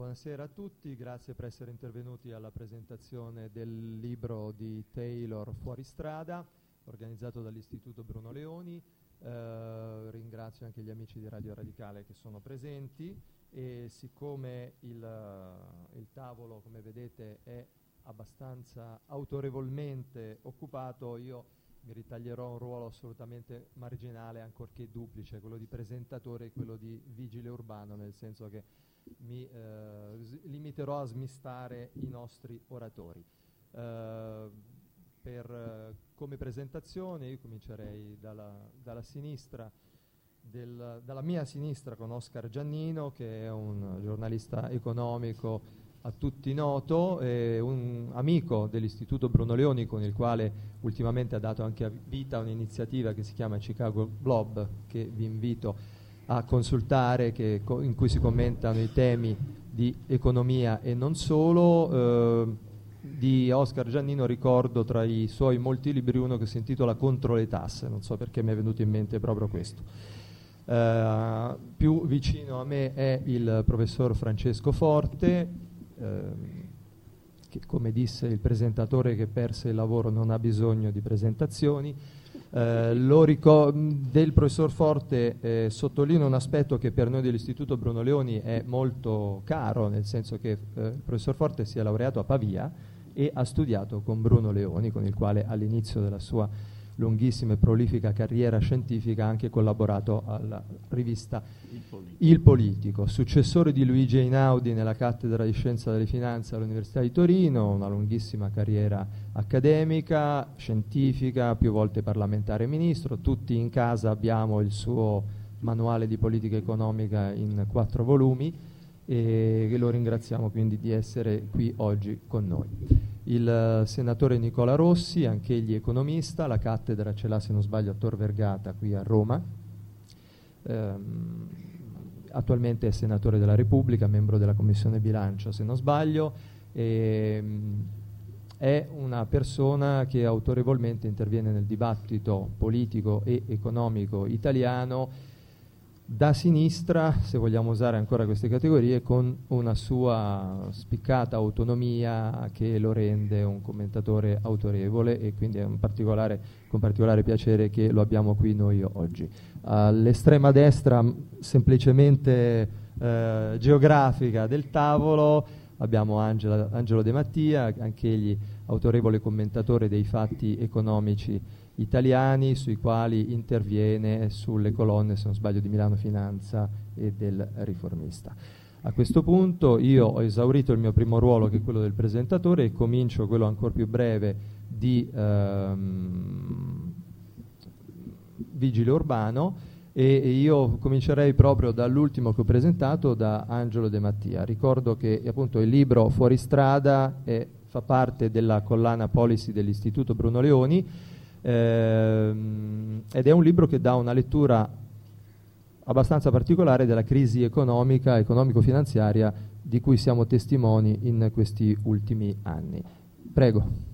Buonasera a tutti, grazie per essere intervenuti alla presentazione del libro di Taylor Fuori strada, organizzato dall'Istituto Bruno Leoni. Eh, ringrazio anche gli amici di Radio Radicale che sono presenti e siccome il, il tavolo, come vedete, è abbastanza autorevolmente occupato, io mi ritaglierò un ruolo assolutamente marginale, ancorché duplice, quello di presentatore e quello di vigile urbano, nel senso che mi eh, limiterò a smistare i nostri oratori. Eh, per, come presentazione io comincerei dalla, dalla sinistra, del, dalla mia sinistra con Oscar Giannino, che è un giornalista economico a tutti noto, è un amico dell'Istituto Bruno Leoni con il quale ultimamente ha dato anche vita a un'iniziativa che si chiama Chicago Blob, che vi invito a consultare, co in cui si commentano i temi di economia e non solo. Eh, di Oscar Giannino ricordo tra i suoi molti libri uno che si intitola Contro le tasse, non so perché mi è venuto in mente proprio questo. Uh, più vicino a me è il professor Francesco Forte, Ehm, che come disse il presentatore che perse il lavoro non ha bisogno di presentazioni. Eh, del professor Forte eh, sottolineo un aspetto che per noi dell'Istituto Bruno Leoni è molto caro, nel senso che eh, il professor Forte si è laureato a Pavia e ha studiato con Bruno Leoni, con il quale all'inizio della sua lunghissima e prolifica carriera scientifica ha anche collaborato alla rivista Il Politico. Il Politico. successore di Luigi Einaudi nella cattedra di Scienza delle Finanze all'Università di Torino, una lunghissima carriera accademica, scientifica, più volte parlamentare e ministro, tutti in casa abbiamo il suo manuale di politica economica in quattro volumi e lo ringraziamo quindi di essere qui oggi con noi il eh, senatore Nicola Rossi, anche egli economista, la cattedra ce l'ha se non sbaglio a Tor Vergata qui a Roma, ehm, attualmente è senatore della Repubblica, membro della Commissione Bilancio se non sbaglio, e, ehm, è una persona che autorevolmente interviene nel dibattito politico e economico italiano da sinistra, se vogliamo usare ancora queste categorie, con una sua spiccata autonomia che lo rende un commentatore autorevole e quindi è particolare, con particolare piacere che lo abbiamo qui noi oggi. All'estrema destra, semplicemente eh, geografica del tavolo, abbiamo Angela, Angelo De Mattia, anche egli autorevole commentatore dei fatti economici italiani sui quali interviene sulle colonne, se non sbaglio, di Milano Finanza e del Riformista. A questo punto io ho esaurito il mio primo ruolo, che è quello del presentatore, e comincio quello ancora più breve di ehm, vigile urbano e io comincerei proprio dall'ultimo che ho presentato, da Angelo De Mattia. Ricordo che appunto il libro Fuori strada è, fa parte della collana policy dell'Istituto Bruno Leoni, ehm, ed è un libro che dà una lettura abbastanza particolare della crisi economica, economico-finanziaria di cui siamo testimoni in questi ultimi anni. Prego.